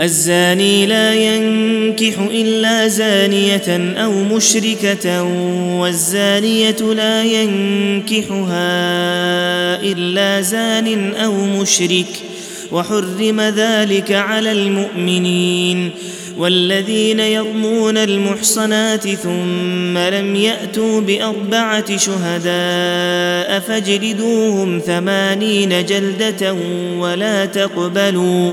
الزاني لا ينكح إلا زانية أو مشركة والزانية لا ينكحها إلا زان أو مشرك. وحرم ذلك على المؤمنين والذين يرمون المحصنات ثم لم يأتوا بأربعة شهداء فاجلدوهم ثمانين جلدة ولا تقبلوا.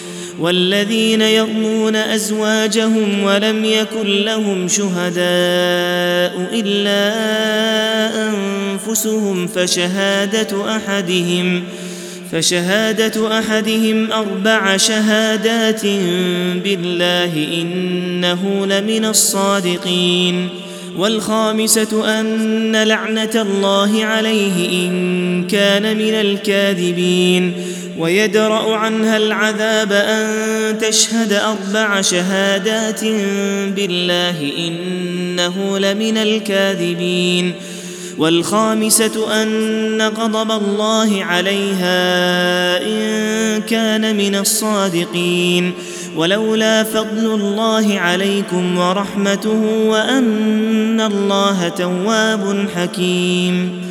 والذين يرمون أزواجهم ولم يكن لهم شهداء إلا أنفسهم فشهادة أحدهم فشهادة أحدهم أربع شهادات بالله إنه لمن الصادقين والخامسة أن لعنة الله عليه إن كان من الكاذبين ويدرأ عنها العذاب أن تشهد أربع شهادات بالله إنه لمن الكاذبين والخامسة أن غضب الله عليها إن كان من الصادقين ولولا فضل الله عليكم ورحمته وأن الله تواب حكيم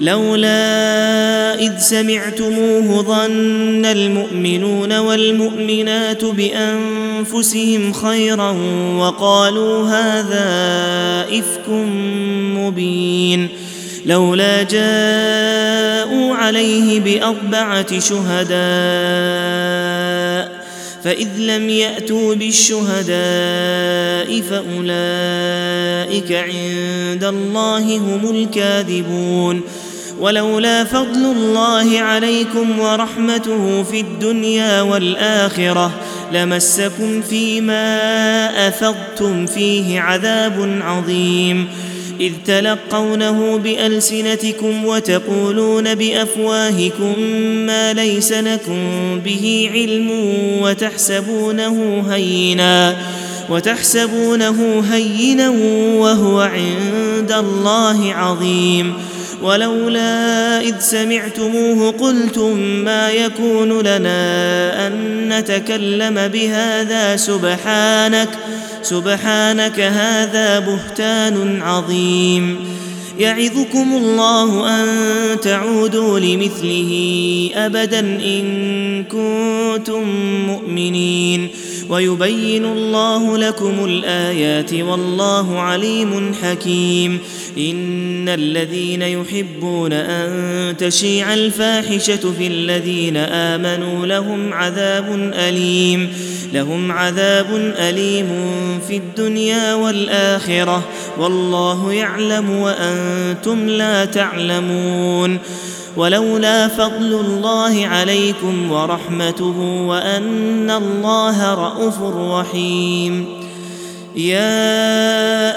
لولا إذ سمعتموه ظن المؤمنون والمؤمنات بأنفسهم خيرا وقالوا هذا إفك مبين. لولا جاءوا عليه بأربعة شهداء فإذ لم يأتوا بالشهداء فأولئك عند الله هم الكاذبون. ولولا فضل الله عليكم ورحمته في الدنيا والآخرة لمسكم فيما أفضتم فيه عذاب عظيم. إذ تلقونه بألسنتكم وتقولون بأفواهكم ما ليس لكم به علم وتحسبونه هينا وتحسبونه هينا وهو عند الله عظيم. ولولا إذ سمعتموه قلتم ما يكون لنا أن نتكلم بهذا سبحانك سبحانك هذا بهتان عظيم. يعظكم الله أن تعودوا لمثله أبدا إن كنتم مؤمنين. ويبين الله لكم الآيات والله عليم حكيم. إن الذين يحبون أن تشيع الفاحشة في الذين آمنوا لهم عذاب أليم. لهم عذاب أليم في الدنيا والآخرة والله يعلم وأنتم لا تعلمون ولولا فضل الله عليكم ورحمته وأن الله رءوف رحيم يا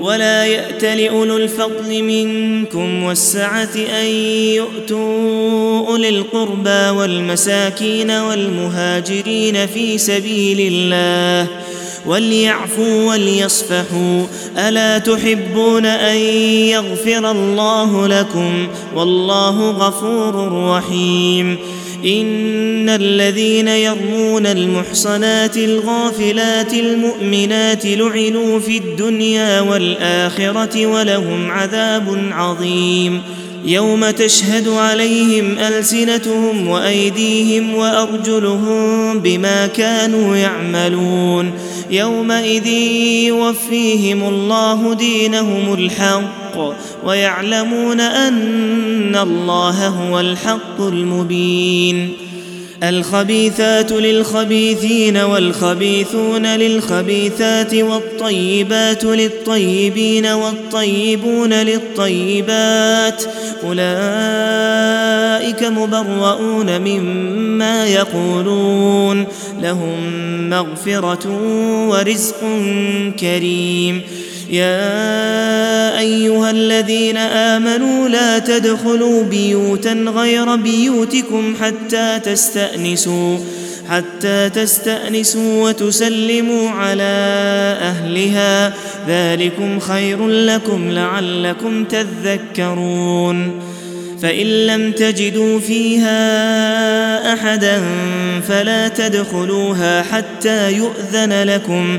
ولا يأت لأولو الفضل منكم والسعة أن يؤتوا أولي القربى والمساكين والمهاجرين في سبيل الله وليعفوا وليصفحوا ألا تحبون أن يغفر الله لكم والله غفور رحيم إن الذين يرمون المحصنات الغافلات المؤمنات لعنوا في الدنيا والآخرة ولهم عذاب عظيم. يوم تشهد عليهم ألسنتهم وأيديهم وأرجلهم بما كانوا يعملون. يومئذ يوفيهم الله دينهم الحق ويعلمون أن الله هو الحق المبين. الخبيثات للخبيثين والخبيثون للخبيثات والطيبات للطيبين والطيبون للطيبات. أولئك مبرؤون مما يقولون. لهم مغفرة ورزق كريم. يا أيها الذين آمنوا لا تدخلوا بيوتا غير بيوتكم حتى تستأنسوا حتى تستأنسوا وتسلموا على أهلها. ذلكم خير لكم لعلكم تذكرون. فإن لم تجدوا فيها أحدا فلا تدخلوها حتى يؤذن لكم.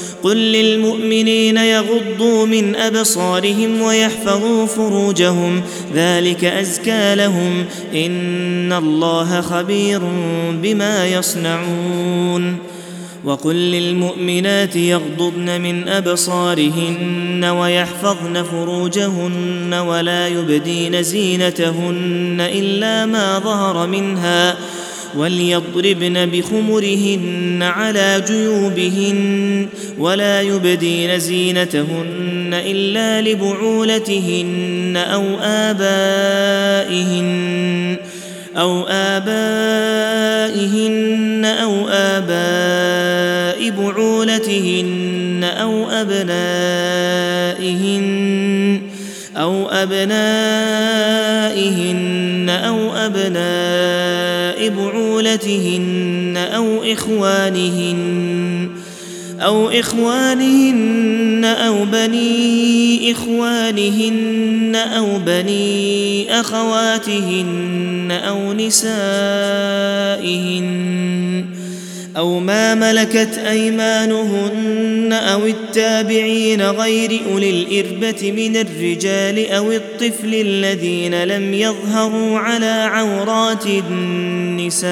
قل للمؤمنين يغضوا من أبصارهم ويحفظوا فروجهم ذلك أزكى لهم. إن الله خبير بما يصنعون. وقل للمؤمنات يغضضن من أبصارهن ويحفظن فروجهن ولا يبدين زينتهن إلا ما ظهر منها. وليضربن بخمرهن على جيوبهن ولا يبدين زينتهن إلا لبعولتهن أو آبائهن أو آبائهن أو آباء بعولتهن أو أبنائهن أو أبنائهن أو بعولتهن أو إخوانهن أو إخوانهن أو بني إخوانهن أو بني أخواتهن أو نسائهن أو ما ملكت أيمانهن أو التابعين غير أولي الإربة من الرجال أو الطفل الذين لم يظهروا على عورات النساء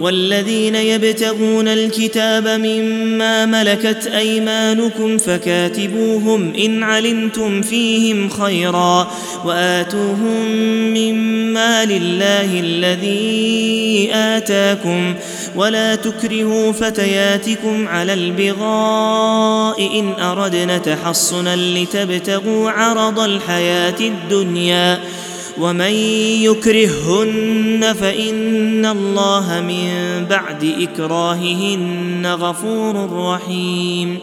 والذين يبتغون الكتاب مما ملكت أيمانكم فكاتبوهم إن علمتم فيهم خيرا وآتوهم مما لله الذي آتاكم ولا تكرهوا فتياتكم على البغاء إن أردنا تحصنا لتبتغوا عرض الحياة الدنيا ومن يكرههن فإن الله من بعد إكراههن غفور رحيم.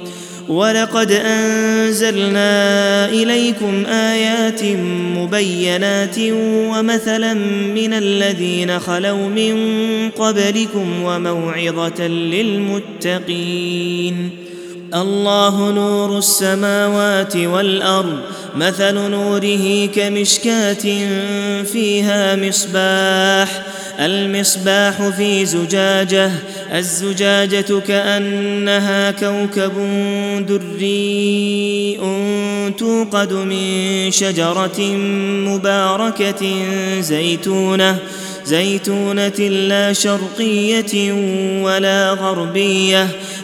ولقد أنزلنا إليكم آيات مبينات ومثلا من الذين خلوا من قبلكم وموعظة للمتقين. الله نور السماوات والأرض مثل نوره كمشكاة فيها مصباح المصباح في زجاجة الزجاجة كأنها كوكب دري توقد من شجرة مباركة زيتونة زيتونة لا شرقية ولا غربية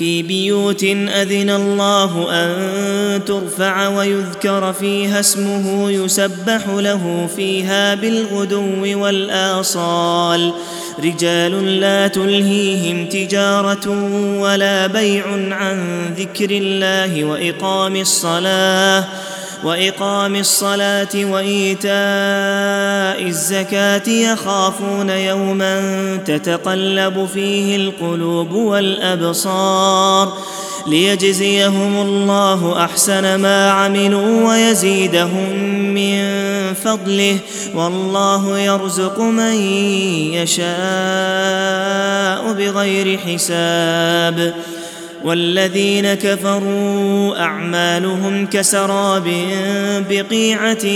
في بيوت أذن الله أن ترفع ويذكر فيها اسمه يسبح له فيها بالغدو والآصال. رجال لا تلهيهم تجارة ولا بيع عن ذكر الله وإقام الصلاة. وإقام الصلاة وإيتاء الزكاة يخافون يوما تتقلب فيه القلوب والأبصار ليجزيهم الله أحسن ما عملوا ويزيدهم من فضله والله يرزق من يشاء بغير حساب والذين كفروا أعمالهم كسراب بقيعة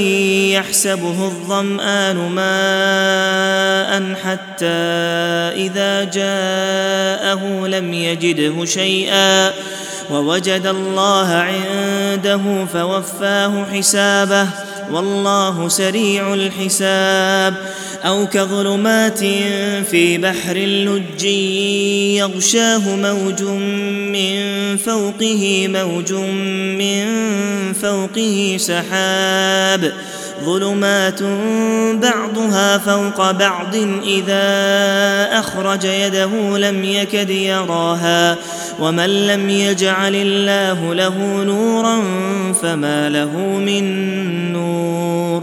يحسبه الظمآن ماء حتى إذا جاءه لم يجده شيئا ووجد الله عنده فوفاه حسابه والله سريع الحساب أو كظلمات في بحر لج يغشاه موج من فوقه موج من فوقه سحاب. ظلمات بعضها فوق بعض إذا أخرج يده لم يكد يراها. ومن لم يجعل الله له نورا فما له من نور.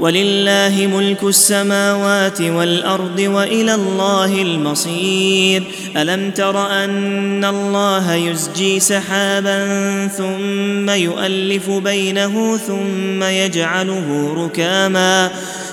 ولله ملك السماوات والأرض وإلى الله المصير. ألم تر أن الله يزجي سحابا ثم يؤلف بينه ثم يجعله ركاما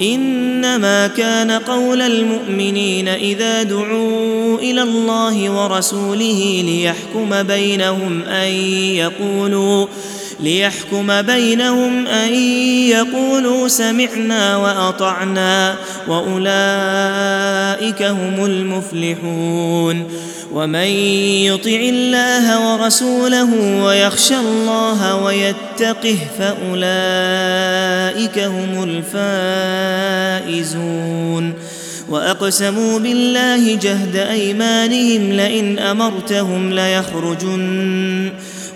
إنما كان قول المؤمنين إذا دعوا إلى الله ورسوله ليحكم بينهم أن يقولوا ليحكم بينهم أن يقولوا سمعنا وأطعنا وأولئك هم المفلحون ومن يطع الله ورسوله ويخشى الله ويتقه فأولئك هم الفائزون وأقسموا بالله جهد أيمانهم لئن أمرتهم ليخرجن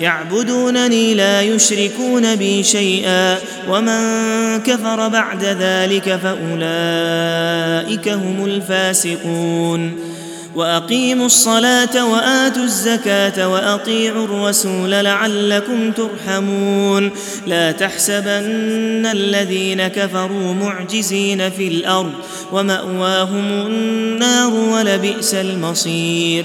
يعبدونني لا يشركون بي شيئا ومن كفر بعد ذلك فأولئك هم الفاسقون. وأقيموا الصلاة وآتوا الزكاة وأطيعوا الرسول لعلكم ترحمون. لا تحسبن الذين كفروا معجزين في الأرض ومأواهم النار ولبئس المصير.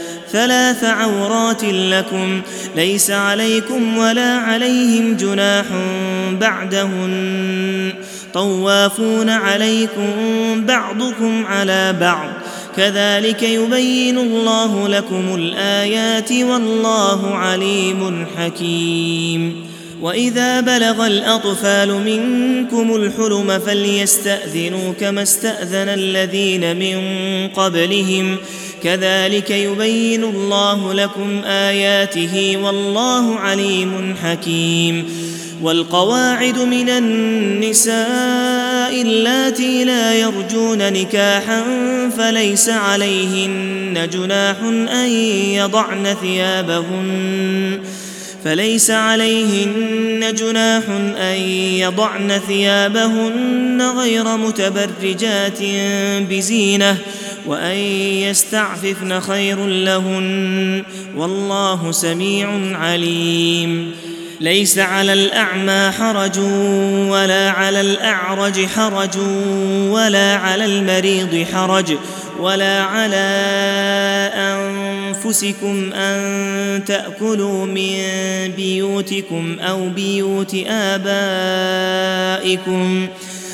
ثلاث عورات لكم ليس عليكم ولا عليهم جناح بعدهن. طوافون عليكم بعضكم على بعض. كذلك يبين الله لكم الآيات والله عليم حكيم. وإذا بلغ الأطفال منكم الحلم فليستأذنوا كما استأذن الذين من قبلهم. كذلك يبين الله لكم آياته والله عليم حكيم والقواعد من النساء اللاتي لا يرجون نكاحا فليس عليهن جناح أن يضعن ثيابهن فليس عليهن جناح أن يضعن ثيابهن غير متبرجات بزينة وأن يستعففن خير لهن والله سميع عليم. ليس على الأعمى حرج ولا على الأعرج حرج ولا على المريض حرج ولا على أنفسكم أن تأكلوا من بيوتكم أو بيوت آبائكم.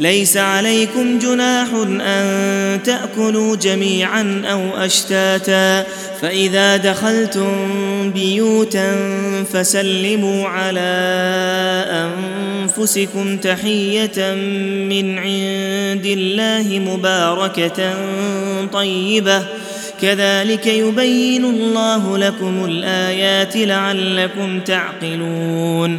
ليس عليكم جناح أن تأكلوا جميعا أو أشتاتا فإذا دخلتم بيوتا فسلموا على أنفسكم تحية من عند الله مباركة طيبة. كذلك يبين الله لكم الآيات لعلكم تعقلون.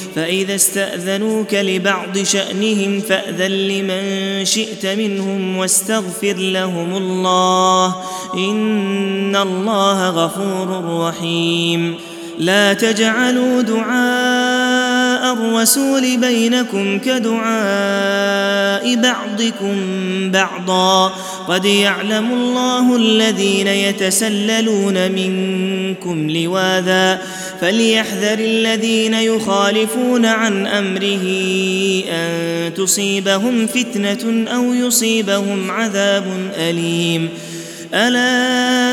فإذا استأذنوك لبعض شأنهم فأذن لمن شئت منهم واستغفر لهم الله إن الله غفور رحيم. لا تجعلوا دعاء الرسول بينكم كدعاء بعضكم بعضا. قد يعلم الله الذين يتسللون منكم لواذا. فليحذر الذين يخالفون عن أمره أن تصيبهم فتنة أو يصيبهم عذاب أليم. ألا